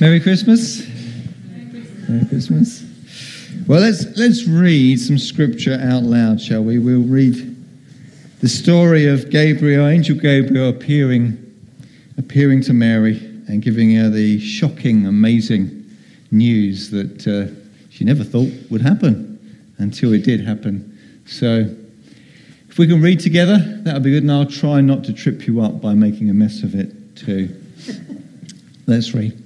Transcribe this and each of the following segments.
Merry Christmas. Merry Christmas. Well, let's, let's read some scripture out loud, shall we? We'll read the story of Gabriel, Angel Gabriel appearing, appearing to Mary and giving her the shocking, amazing news that uh, she never thought would happen until it did happen. So, if we can read together, that would be good, and I'll try not to trip you up by making a mess of it too. Let's read.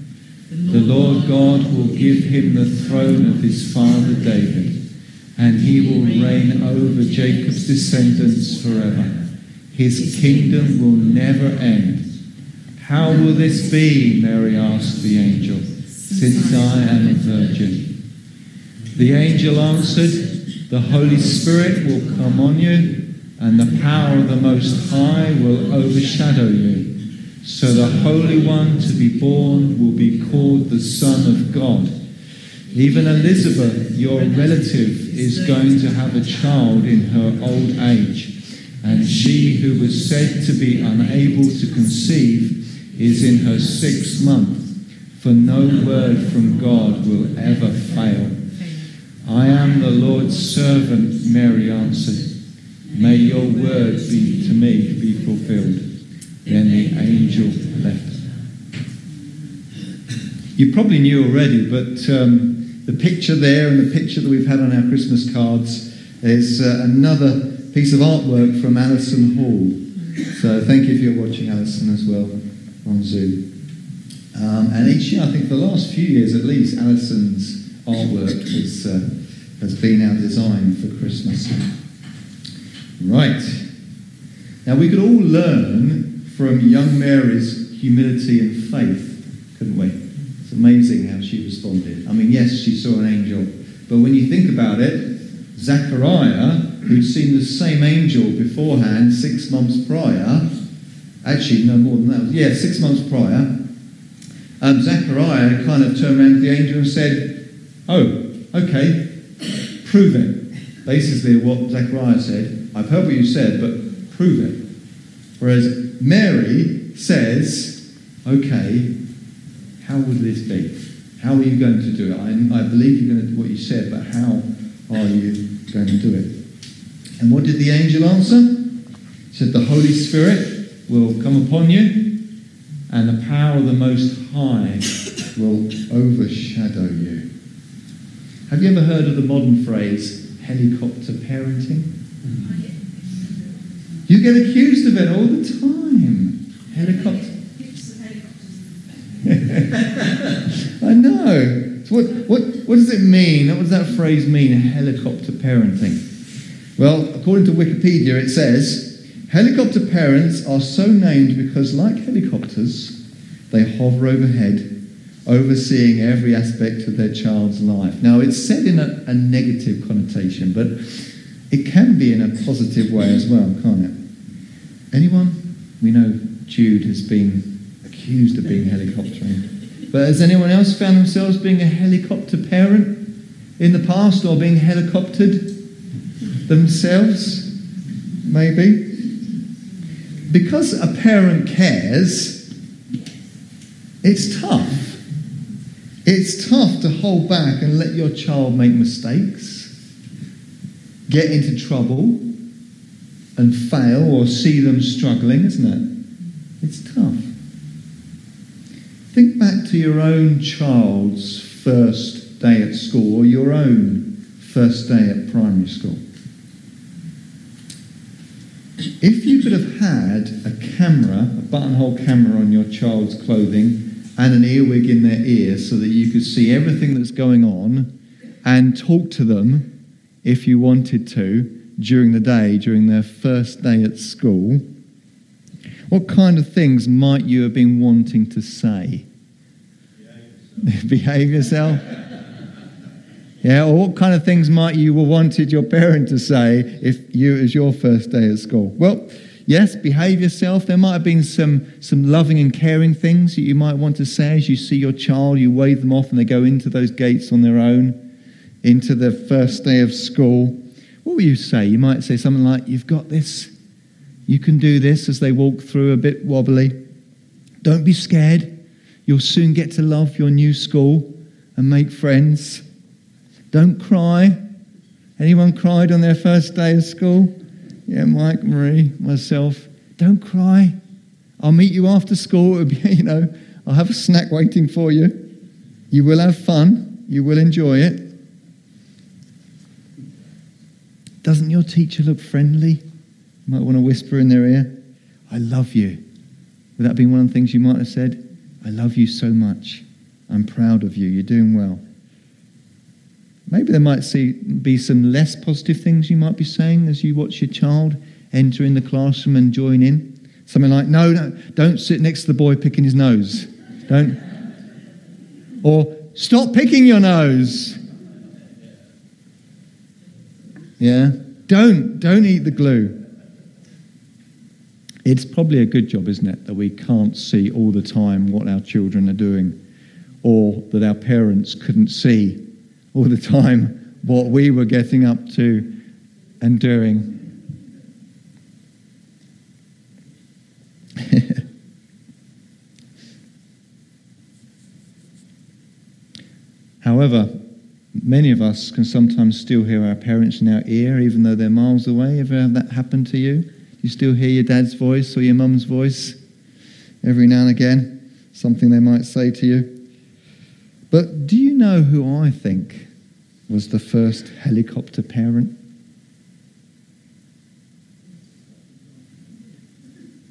The Lord God will give him the throne of his father David, and he will reign over Jacob's descendants forever. His kingdom will never end. How will this be? Mary asked the angel, since I am a virgin. The angel answered, The Holy Spirit will come on you, and the power of the Most High will overshadow you. So the Holy One to be born will be called the Son of God. Even Elizabeth, your relative, is going to have a child in her old age, and she who was said to be unable to conceive is in her sixth month, for no word from God will ever fail. I am the Lord's servant, Mary answered. May your word be to me be fulfilled. Then the angel left. You probably knew already, but um, the picture there and the picture that we've had on our Christmas cards is uh, another piece of artwork from Alison Hall. So thank you if you're watching Alison as well on Zoom. Um, and each year, I think the last few years at least, Alison's artwork has, uh, has been our design for Christmas. Right. Now we could all learn from young Mary's humility and faith, couldn't we? It's amazing how she responded. I mean, yes, she saw an angel, but when you think about it, Zechariah, who'd seen the same angel beforehand six months prior, actually, no more than that, yeah, six months prior, um, Zechariah kind of turned around to the angel and said, Oh, okay, prove it. Basically, what Zechariah said, I've heard what you said, but prove it. Whereas Mary says, Okay, how would this be? How are you going to do it? I, I believe you're going to do what you said, but how are you going to do it? And what did the angel answer? He said, The Holy Spirit will come upon you, and the power of the Most High will overshadow you. Have you ever heard of the modern phrase helicopter parenting? Mm-hmm. You get accused of it all the time. Helicopter. I know. So what, what, what does it mean? What does that phrase mean, helicopter parenting? Well, according to Wikipedia, it says helicopter parents are so named because, like helicopters, they hover overhead, overseeing every aspect of their child's life. Now, it's said in a, a negative connotation, but it can be in a positive way as well, can't it? Anyone? We know Jude has been accused of being helicoptering. But has anyone else found themselves being a helicopter parent in the past or being helicoptered themselves? Maybe. Because a parent cares, it's tough. It's tough to hold back and let your child make mistakes, get into trouble, and fail or see them struggling, isn't it? It's tough. Think back to your own child's first day at school or your own first day at primary school? If you could have had a camera, a buttonhole camera on your child's clothing and an earwig in their ear so that you could see everything that's going on and talk to them if you wanted to during the day, during their first day at school, what kind of things might you have been wanting to say? Behave yourself. Yeah, or what kind of things might you have wanted your parent to say if you was your first day at school? Well, yes, behave yourself. There might have been some, some loving and caring things that you might want to say as you see your child, you wave them off and they go into those gates on their own, into the first day of school. What will you say? You might say something like, You've got this. You can do this as they walk through a bit wobbly. Don't be scared. You'll soon get to love your new school and make friends. Don't cry. Anyone cried on their first day of school? Yeah, Mike, Marie, myself. Don't cry. I'll meet you after school. Be, you know, I'll have a snack waiting for you. You will have fun. You will enjoy it. Doesn't your teacher look friendly? You might want to whisper in their ear, I love you. Would that be one of the things you might have said? I love you so much. I'm proud of you. You're doing well. Maybe there might see, be some less positive things you might be saying as you watch your child enter in the classroom and join in. Something like, no, no, don't sit next to the boy picking his nose. Don't. Or, stop picking your nose. Yeah? Don't, don't eat the glue. It's probably a good job, isn't it, that we can't see all the time what our children are doing, or that our parents couldn't see all the time what we were getting up to and doing. However, many of us can sometimes still hear our parents in our ear, even though they're miles away. Ever have that happen to you? You still hear your dad's voice or your mum's voice every now and again, something they might say to you. But do you know who I think was the first helicopter parent?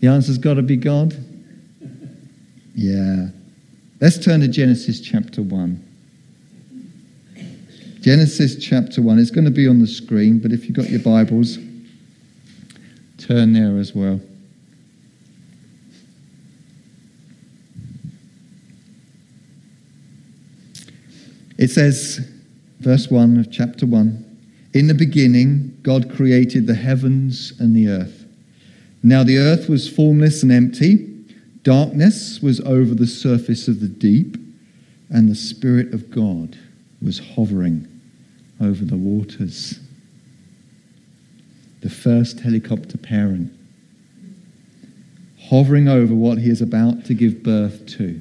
The answer's got to be God. Yeah. Let's turn to Genesis chapter 1. Genesis chapter 1. It's going to be on the screen, but if you've got your Bibles, turn there as well. It says, verse 1 of chapter 1 In the beginning, God created the heavens and the earth. Now the earth was formless and empty, darkness was over the surface of the deep, and the Spirit of God was hovering over the waters. The first helicopter parent hovering over what he is about to give birth to.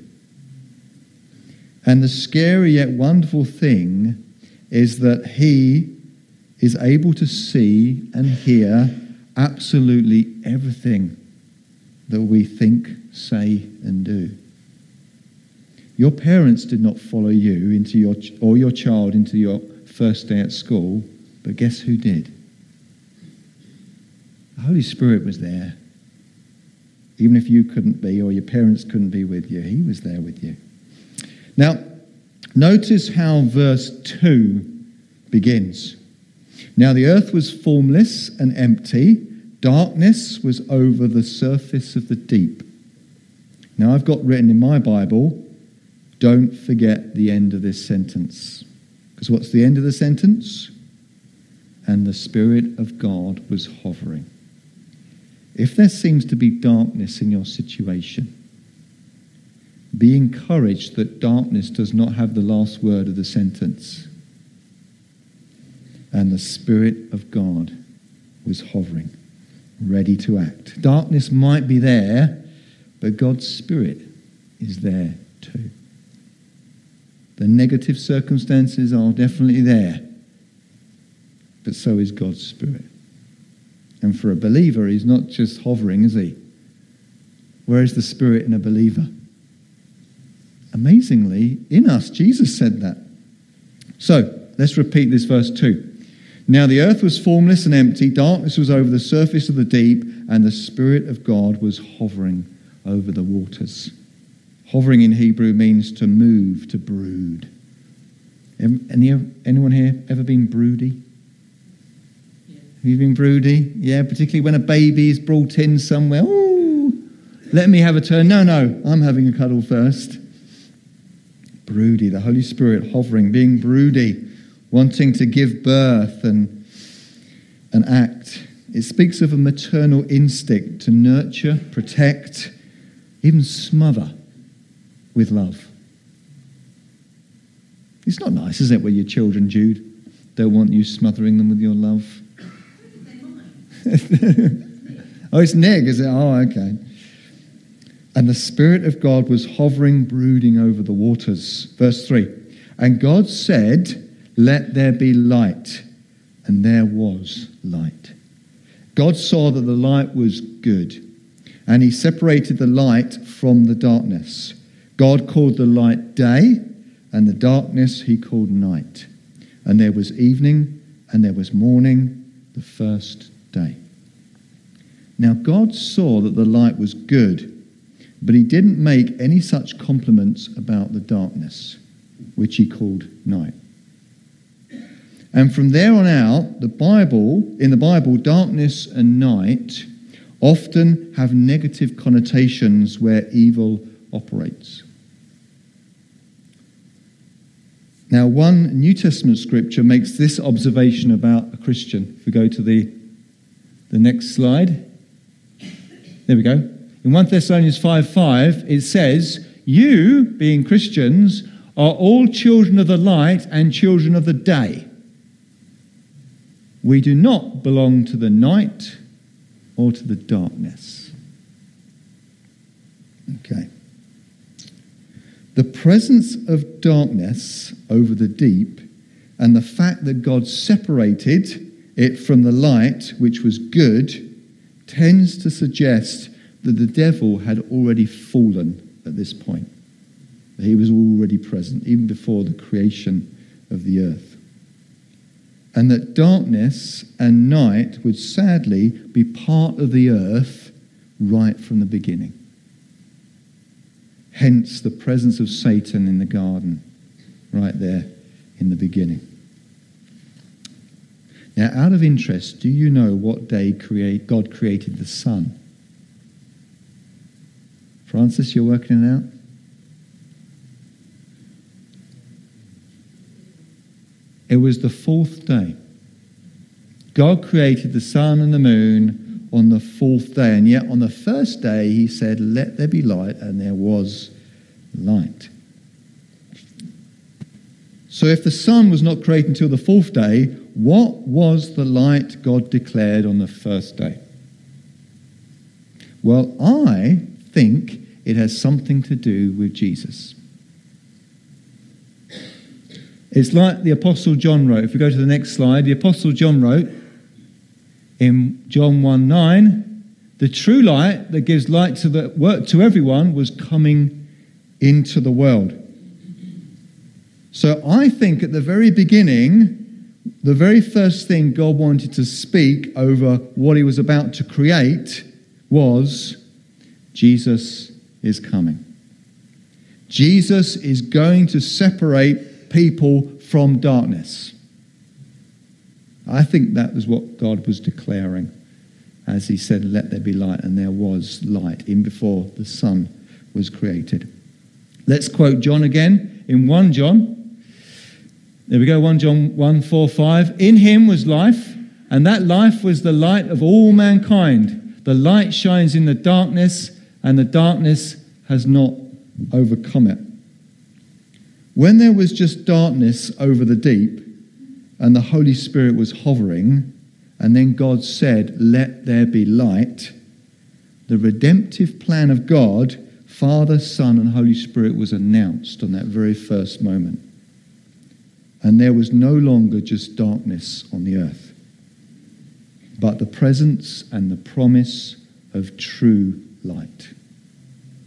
And the scary yet wonderful thing is that he is able to see and hear absolutely everything that we think, say, and do. Your parents did not follow you into your or your child into your first day at school, but guess who did? The Holy Spirit was there. Even if you couldn't be or your parents couldn't be with you, he was there with you. Now, notice how verse 2 begins. Now the earth was formless and empty, darkness was over the surface of the deep. Now I've got written in my Bible, don't forget the end of this sentence. Because what's the end of the sentence? And the Spirit of God was hovering. If there seems to be darkness in your situation, be encouraged that darkness does not have the last word of the sentence. And the Spirit of God was hovering, ready to act. Darkness might be there, but God's Spirit is there too. The negative circumstances are definitely there, but so is God's Spirit. And for a believer, he's not just hovering, is he? Where is the Spirit in a believer? Amazingly, in us, Jesus said that. So, let's repeat this verse 2. Now the earth was formless and empty, darkness was over the surface of the deep, and the Spirit of God was hovering over the waters. Hovering in Hebrew means to move, to brood. Any, anyone here ever been broody? Have you been broody? Yeah, particularly when a baby is brought in somewhere. Oh, let me have a turn. No, no, I'm having a cuddle first. Broody, the Holy Spirit hovering, being broody, wanting to give birth and, and act. It speaks of a maternal instinct to nurture, protect, even smother with love. It's not nice, is it, when your children, Jude, don't want you smothering them with your love? oh, it's Nick, is it? Oh, okay. And the Spirit of God was hovering, brooding over the waters. Verse 3 And God said, Let there be light. And there was light. God saw that the light was good, and he separated the light from the darkness. God called the light day, and the darkness he called night. And there was evening, and there was morning, the first day. Now God saw that the light was good, but he didn't make any such compliments about the darkness, which he called night. And from there on out, the Bible, in the Bible, darkness and night often have negative connotations where evil operates. Now, one New Testament scripture makes this observation about a Christian. If we go to the, the next slide. There we go. In 1 Thessalonians 5 5, it says, You, being Christians, are all children of the light and children of the day. We do not belong to the night or to the darkness. Okay. The presence of darkness over the deep and the fact that God separated it from the light, which was good, tends to suggest that the devil had already fallen at this point. He was already present, even before the creation of the earth. And that darkness and night would sadly be part of the earth right from the beginning. Hence the presence of Satan in the garden, right there in the beginning. Now, out of interest, do you know what day create, God created the sun? Francis, you're working it out? It was the fourth day. God created the sun and the moon on the fourth day. And yet on the first day, he said, Let there be light, and there was light. So if the sun was not created until the fourth day, what was the light God declared on the first day? Well, I think it has something to do with Jesus. It's like the Apostle John wrote. If we go to the next slide, the Apostle John wrote, in John 1 9, the true light that gives light to, the, work to everyone was coming into the world. So I think at the very beginning, the very first thing God wanted to speak over what he was about to create was Jesus is coming. Jesus is going to separate people from darkness. I think that was what God was declaring as he said, Let there be light, and there was light, even before the sun was created. Let's quote John again in 1 John. There we go, 1 John 1 4 5. In him was life, and that life was the light of all mankind. The light shines in the darkness, and the darkness has not overcome it. When there was just darkness over the deep, and the Holy Spirit was hovering, and then God said, Let there be light, the redemptive plan of God, Father, Son, and Holy Spirit, was announced on that very first moment. And there was no longer just darkness on the earth, but the presence and the promise of true light.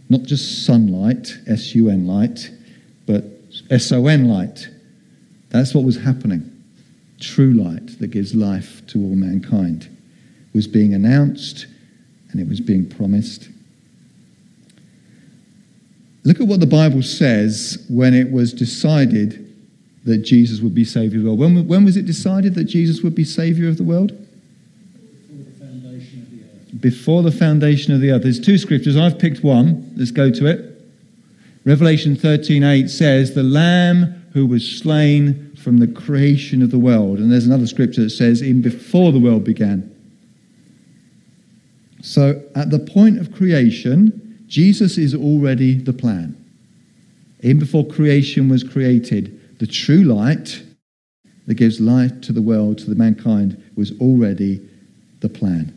Not just sunlight, S U N light, but S O N light That's what was happening. True light that gives life to all mankind was being announced and it was being promised. Look at what the Bible says when it was decided that Jesus would be Savior of the world. When, when was it decided that Jesus would be Savior of the world? Before the foundation of the earth. There's two scriptures. I've picked one. Let's go to it. Revelation 13:8 says, "The Lamb who was slain from the creation of the world." And there's another scripture that says, "Even before the world began." So, at the point of creation, Jesus is already the plan. Even before creation was created, the true light that gives light to the world, to the mankind, was already the plan.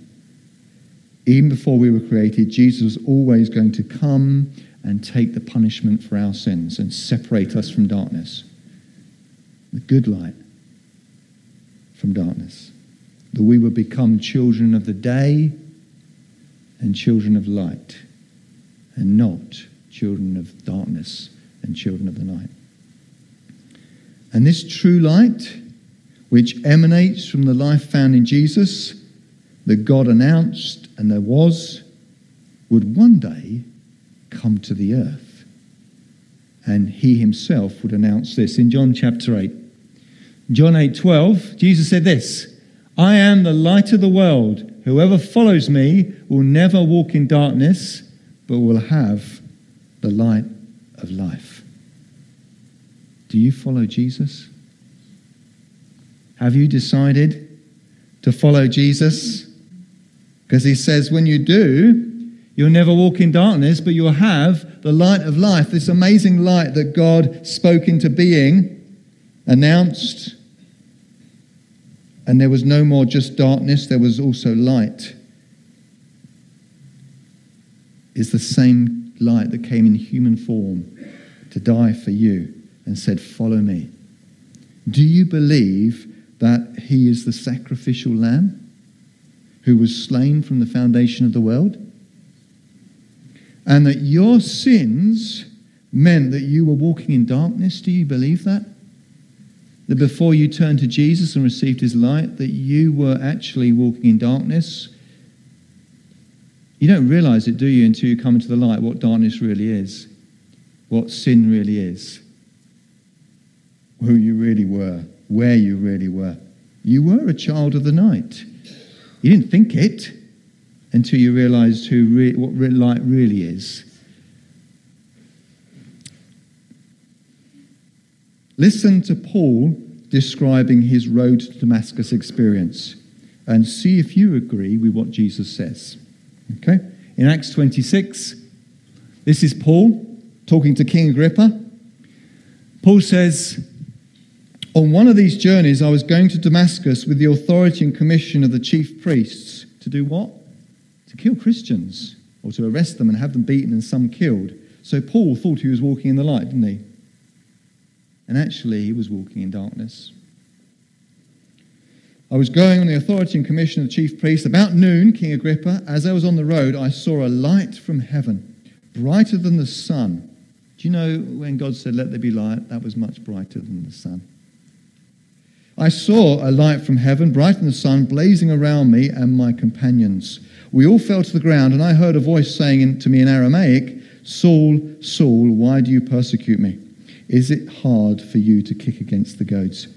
Even before we were created, Jesus was always going to come and take the punishment for our sins and separate us from darkness. The good light from darkness. That we would become children of the day and children of light, and not children of darkness and children of the night. And this true light, which emanates from the life found in Jesus, that God announced and there was, would one day come to the earth. And he himself would announce this in John chapter 8. John 8:12, Jesus said this, I am the light of the world. Whoever follows me will never walk in darkness, but will have the light of life. Do you follow Jesus? Have you decided to follow Jesus? Because he says, when you do, You'll never walk in darkness, but you'll have the light of life, this amazing light that God spoke into being, announced. And there was no more just darkness, there was also light. Is the same light that came in human form to die for you and said, Follow me. Do you believe that he is the sacrificial lamb who was slain from the foundation of the world? And that your sins meant that you were walking in darkness. Do you believe that? That before you turned to Jesus and received his light, that you were actually walking in darkness? You don't realize it, do you, until you come into the light, what darkness really is, what sin really is, who you really were, where you really were. You were a child of the night. You didn't think it until you realized who re- what light really is. Listen to Paul describing his road to Damascus experience and see if you agree with what Jesus says. Okay? In Acts 26, this is Paul talking to King Agrippa. Paul says, On one of these journeys, I was going to Damascus with the authority and commission of the chief priests. To do what? To kill Christians or to arrest them and have them beaten and some killed. So Paul thought he was walking in the light, didn't he? And actually, he was walking in darkness. I was going on the authority and commission of the chief priest. About noon, King Agrippa, as I was on the road, I saw a light from heaven, brighter than the sun. Do you know when God said, Let there be light? That was much brighter than the sun. I saw a light from heaven, brighter than the sun, blazing around me and my companions. We all fell to the ground, and I heard a voice saying to me in Aramaic, Saul, Saul, why do you persecute me? Is it hard for you to kick against the goads?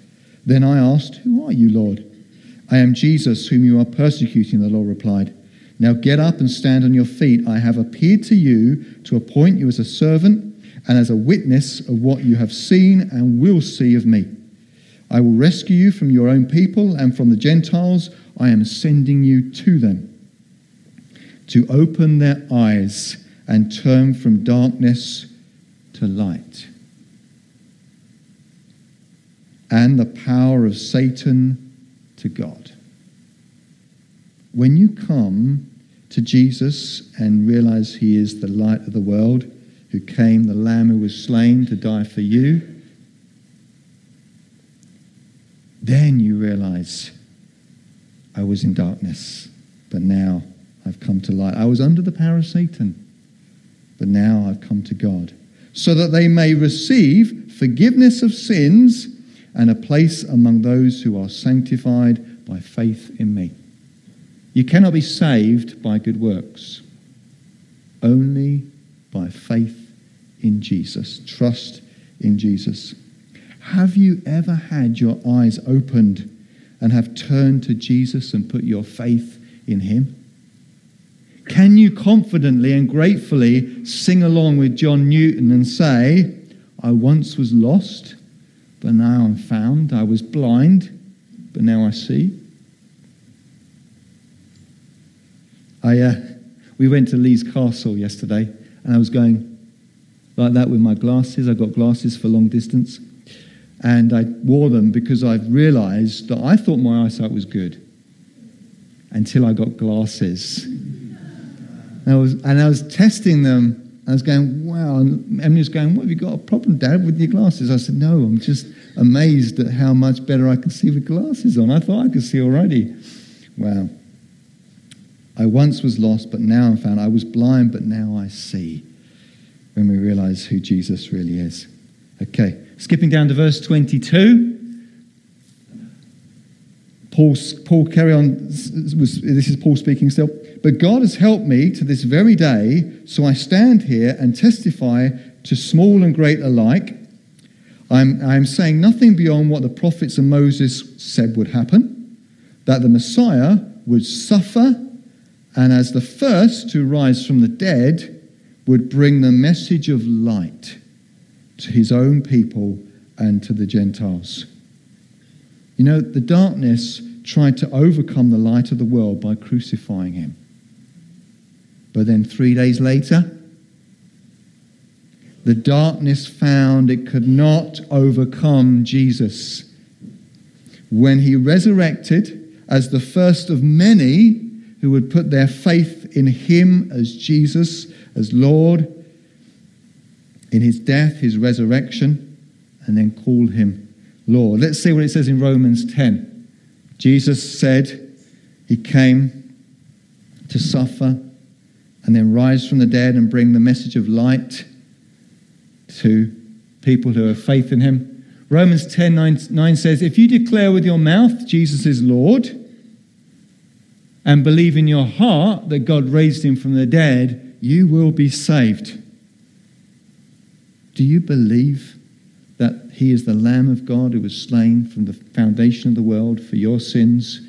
Then I asked, Who are you, Lord? I am Jesus, whom you are persecuting, the Lord replied. Now get up and stand on your feet. I have appeared to you to appoint you as a servant and as a witness of what you have seen and will see of me. I will rescue you from your own people and from the Gentiles. I am sending you to them to open their eyes and turn from darkness to light. And the power of Satan to God. When you come to Jesus and realize he is the light of the world, who came, the Lamb who was slain to die for you, then you realize I was in darkness, but now I've come to light. I was under the power of Satan, but now I've come to God, so that they may receive forgiveness of sins and a place among those who are sanctified by faith in me. You cannot be saved by good works, only by faith in Jesus. Trust in Jesus. Have you ever had your eyes opened and have turned to Jesus and put your faith in him? Can you confidently and gratefully sing along with John Newton and say, I once was lost, but now I'm found. I was blind, but now I see. I, uh, we went to Leeds Castle yesterday, and I was going like that with my glasses. I got glasses for long distance, and I wore them because I've realised that I thought my eyesight was good until I got glasses. And I was, and I was testing them. I was going, wow. And Emily was going, what have you got a problem, Dad, with your glasses? I said, no, I'm just amazed at how much better I can see with glasses on. I thought I could see already. Wow. I once was lost, but now I'm found. I was blind, but now I see. When we realize who Jesus really is. Okay, skipping down to verse 22. Paul, Paul carry on. This is Paul speaking still. But God has helped me to this very day, so I stand here and testify to small and great alike. I'm, I'm saying nothing beyond what the prophets and Moses said would happen that the Messiah would suffer, and as the first to rise from the dead, would bring the message of light to his own people and to the Gentiles. You know, the darkness tried to overcome the light of the world by crucifying him. But then three days later, the darkness found it could not overcome Jesus. When he resurrected as the first of many who would put their faith in him as Jesus, as Lord, in his death, his resurrection, and then call him Lord. Let's see what it says in Romans 10. Jesus said he came to suffer and then rise from the dead and bring the message of light to people who have faith in him. Romans 10 9, 9 says, If you declare with your mouth Jesus is Lord and believe in your heart that God raised him from the dead, you will be saved. Do you believe that he is the Lamb of God who was slain from the foundation of the world for your sins?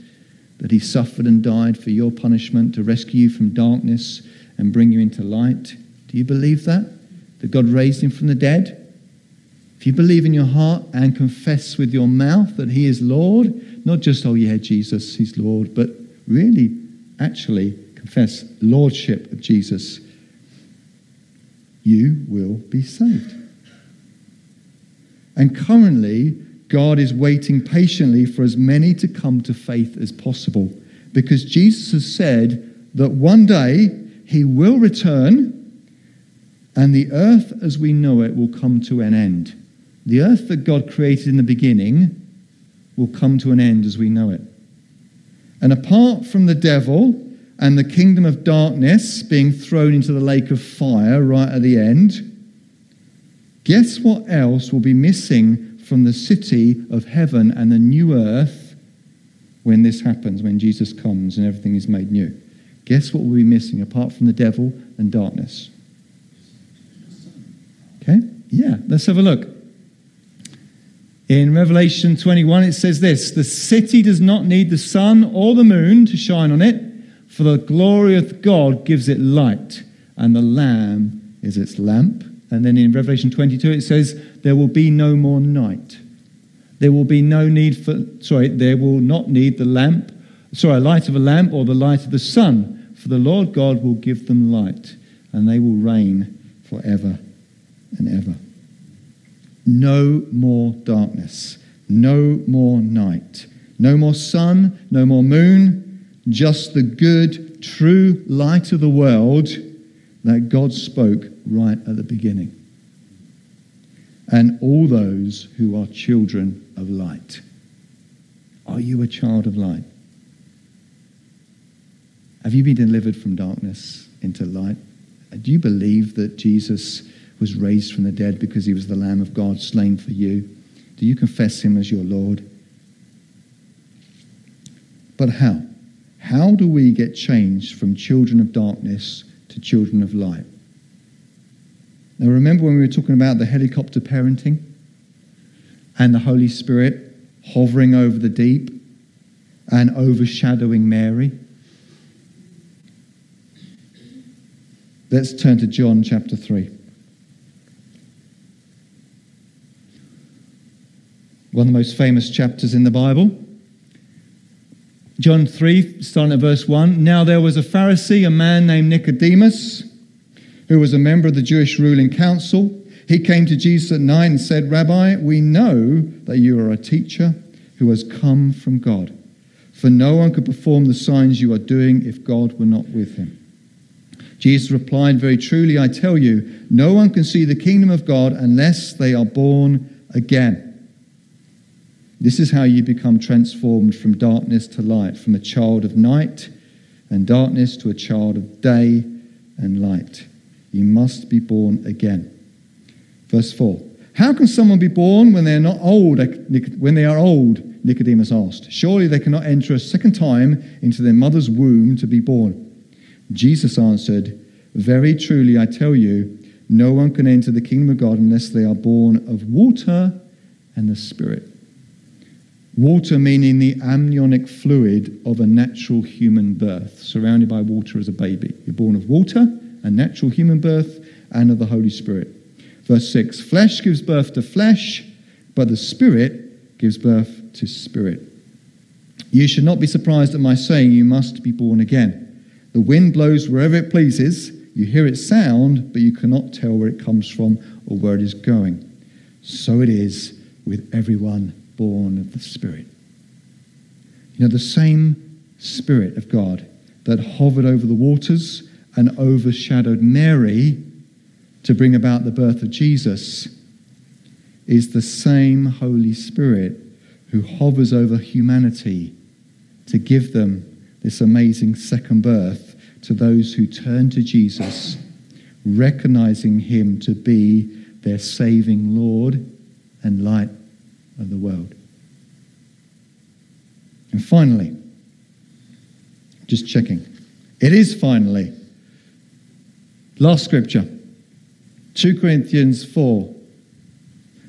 That he suffered and died for your punishment to rescue you from darkness and bring you into light? Do you believe that? That God raised him from the dead? If you believe in your heart and confess with your mouth that he is Lord, not just, oh yeah, Jesus, he's Lord, but really, actually confess lordship of Jesus, you will be saved. And currently, God is waiting patiently for as many to come to faith as possible because Jesus has said that one day he will return and the earth as we know it will come to an end. The earth that God created in the beginning will come to an end as we know it. And apart from the devil and the kingdom of darkness being thrown into the lake of fire right at the end, guess what else will be missing from the city of heaven and the new earth when this happens, when Jesus comes and everything is made new? Guess what we'll be missing apart from the devil and darkness? Okay? Yeah, let's have a look. In Revelation 21, it says this The city does not need the sun or the moon to shine on it, for the glory of God gives it light, and the Lamb is its lamp. And then in Revelation 22, it says, There will be no more night. There will be no need for, sorry, there will not need the lamp, sorry, light of a lamp or the light of the sun, for the Lord God will give them light, and they will reign forever and ever. No more darkness, no more night, no more sun, no more moon, just the good, true light of the world that God spoke right at the beginning. And all those who are children of light. Are you a child of light? Have you been delivered from darkness into light? Do you believe that Jesus was raised from the dead because he was the Lamb of God slain for you? Do you confess him as your Lord? But how? How do we get changed from children of darkness to children of light? Now, remember when we were talking about the helicopter parenting and the Holy Spirit hovering over the deep and overshadowing Mary? Let's turn to John chapter 3. One of the most famous chapters in the Bible. John 3, starting at verse 1. Now there was a Pharisee, a man named Nicodemus, who was a member of the Jewish ruling council. He came to Jesus at night and said, Rabbi, we know that you are a teacher who has come from God. For no one could perform the signs you are doing if God were not with him. Jesus replied, Very truly, I tell you, no one can see the kingdom of God unless they are born again. This is how you become transformed from darkness to light, from a child of night and darkness to a child of day and light. You must be born again. Verse 4. How can someone be born when they are not old? When they are old, Nicodemus asked. Surely they cannot enter a second time into their mother's womb to be born. Jesus answered, Very truly I tell you, no one can enter the kingdom of God unless they are born of water and the Spirit. Water meaning the amniotic fluid of a natural human birth, surrounded by water as a baby. You're born of water, a natural human birth, and of the Holy Spirit. Verse 6 Flesh gives birth to flesh, but the Spirit gives birth to spirit. You should not be surprised at my saying, You must be born again. The wind blows wherever it pleases. You hear its sound, but you cannot tell where it comes from or where it is going. So it is with everyone born of the Spirit. You know, the same Spirit of God that hovered over the waters and overshadowed Mary to bring about the birth of Jesus is the same Holy Spirit who hovers over humanity to give them this amazing second birth to those who turn to Jesus, recognizing him to be their saving Lord and light of the world. And finally, just checking, it is finally. Last scripture, 2 Corinthians 4.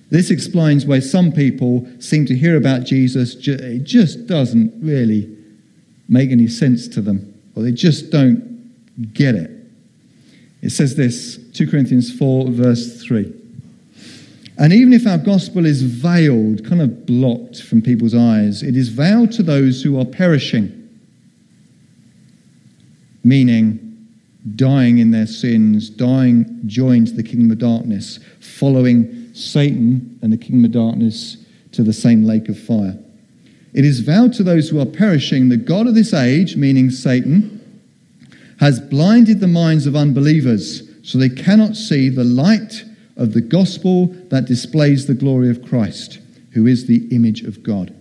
This explains why some people seem to hear about Jesus, it just doesn't really make any sense to them, or they just don't get it. It says this 2 Corinthians 4, verse 3. And even if our gospel is veiled, kind of blocked from people's eyes, it is veiled to those who are perishing, meaning dying in their sins, dying joined to the kingdom of darkness, following Satan and the kingdom of darkness to the same lake of fire. It is vowed to those who are perishing, the God of this age, meaning Satan, has blinded the minds of unbelievers so they cannot see the light of the gospel that displays the glory of Christ, who is the image of God.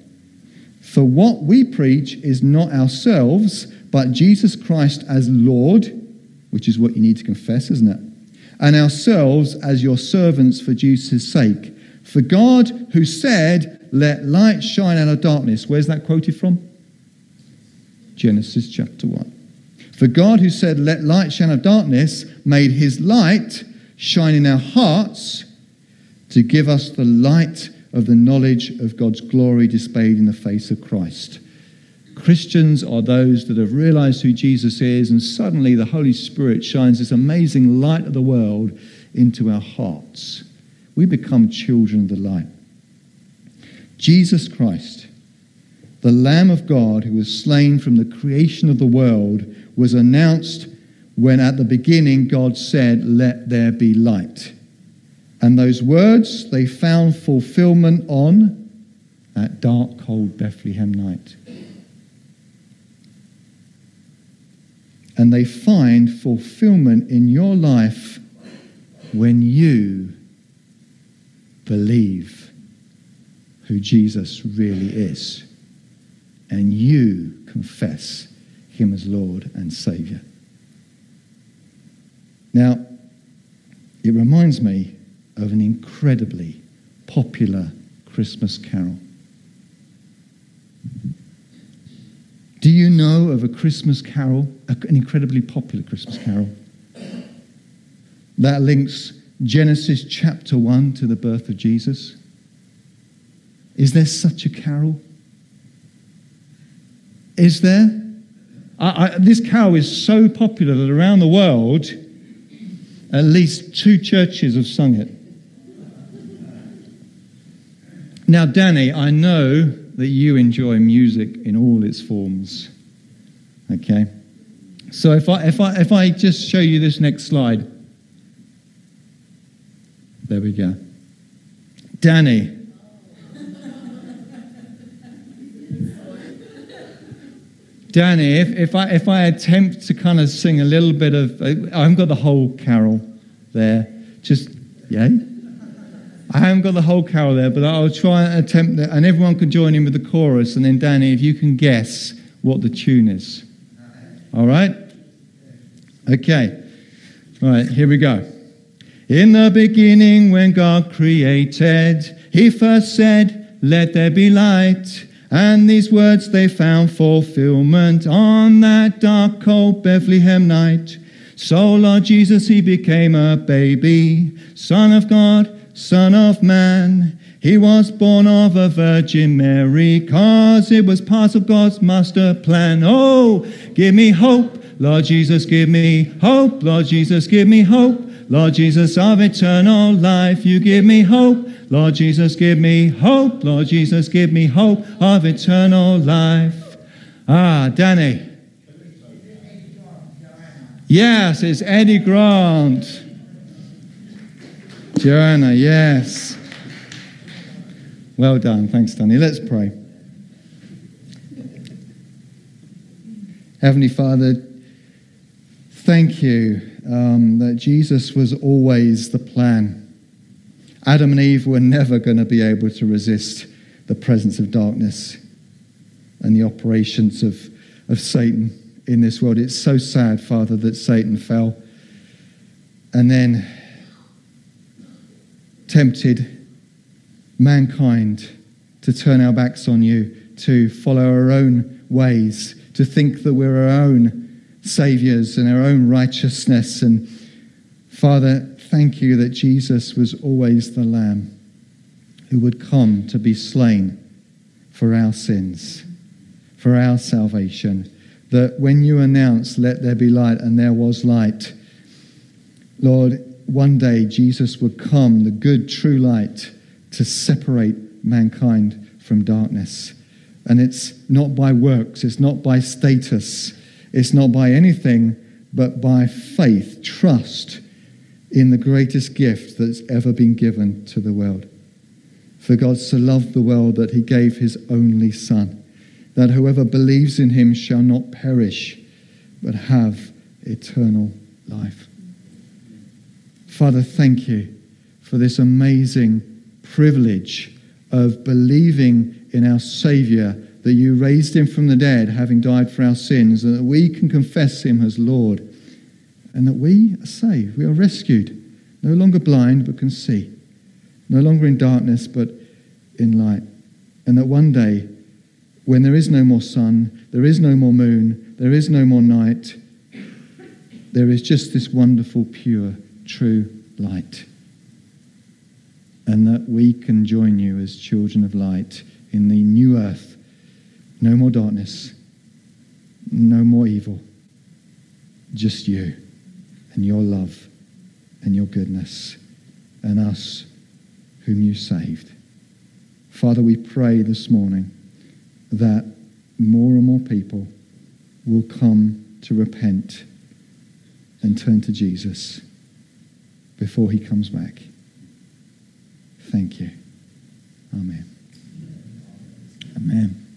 For what we preach is not ourselves, but Jesus Christ as Lord, which is what you need to confess, isn't it? And ourselves as your servants for Jesus' sake. For God, who said, let light shine out of darkness. Where's that quoted from? Genesis chapter 1. For God, who said, Let light shine out of darkness, made his light shine in our hearts to give us the light of the knowledge of God's glory displayed in the face of Christ. Christians are those that have realized who Jesus is, and suddenly the Holy Spirit shines this amazing light of the world into our hearts. We become children of the light. Jesus Christ, the Lamb of God who was slain from the creation of the world, was announced when at the beginning God said, Let there be light. And those words, they found fulfillment on that dark, cold Bethlehem night. And they find fulfillment in your life when you believe who Jesus really is, and you confess him as Lord and Savior. Now, it reminds me of an incredibly popular Christmas carol? Do you know of a Christmas carol, an incredibly popular Christmas carol, that links Genesis chapter 1 to the birth of Jesus? Is there such a carol? Is there? I, I, this carol is so popular that around the world, at least two churches have sung it. Now, Danny, I know that you enjoy music in all its forms. Okay? So if I, if I, if I just show you this next slide. There we go. Danny. Danny, if, if, I, if I attempt to kind of sing a little bit of, uh, I haven't got the whole carol there, just, yay? I haven't got the whole carol there, but I'll try and attempt that, and everyone can join in with the chorus. And then, Danny, if you can guess what the tune is. All right? Okay. All right, here we go. In the beginning, when God created, He first said, Let there be light. And these words they found fulfillment on that dark, cold Bethlehem night. So, Lord Jesus, He became a baby, Son of God Son of Man. He was born of a Virgin Mary, cause it was part of God's master plan. Oh, give me hope, Lord Jesus, give me hope, Lord Jesus, give me hope. Lord Jesus of eternal life, you give me hope. Lord Jesus, give me hope. Lord Jesus, give me hope of eternal life. Ah, Danny. Yes, it's Eddy Grant. Joanna, yes. Well done. Thanks, Danny. Let's pray. Heavenly Father, thank you um, that Jesus was always the plan. Adam and Eve were never going to be able to resist the presence of darkness and the operations of, of Satan in this world. It's so sad, Father, that Satan fell. And then tempted mankind to turn our backs on you, to follow our own ways, to think that we're our own saviors and our own righteousness. And Father, thank you that Jesus was always the Lamb who would come to be slain for our sins, for our salvation. That when you announced, Let there be light, and there was light, Lord, one day Jesus would come, the good, true light, to separate mankind from darkness. And it's not by works, it's not by status, it's not by anything, but by faith, trust in the greatest gift that's ever been given to the world. For God so loved the world that he gave his only Son, that whoever believes in him shall not perish, but have eternal life. Father, thank you for this amazing privilege of believing in our Savior, that you raised him from the dead, having died for our sins, and that we can confess him as Lord, and that we are saved. We are rescued, no longer blind, but can see, no longer in darkness, but in light. And that one day, when there is no more sun, there is no more moon, there is no more night, there is just this wonderful, pure true light. And that we can join you as children of light in the new earth. No more darkness, no more evil, just you and your love and your goodness and us whom you saved. Father, we pray this morning that more and more people will come to repent and turn to Jesus before he comes back. Thank you. Amen. Amen.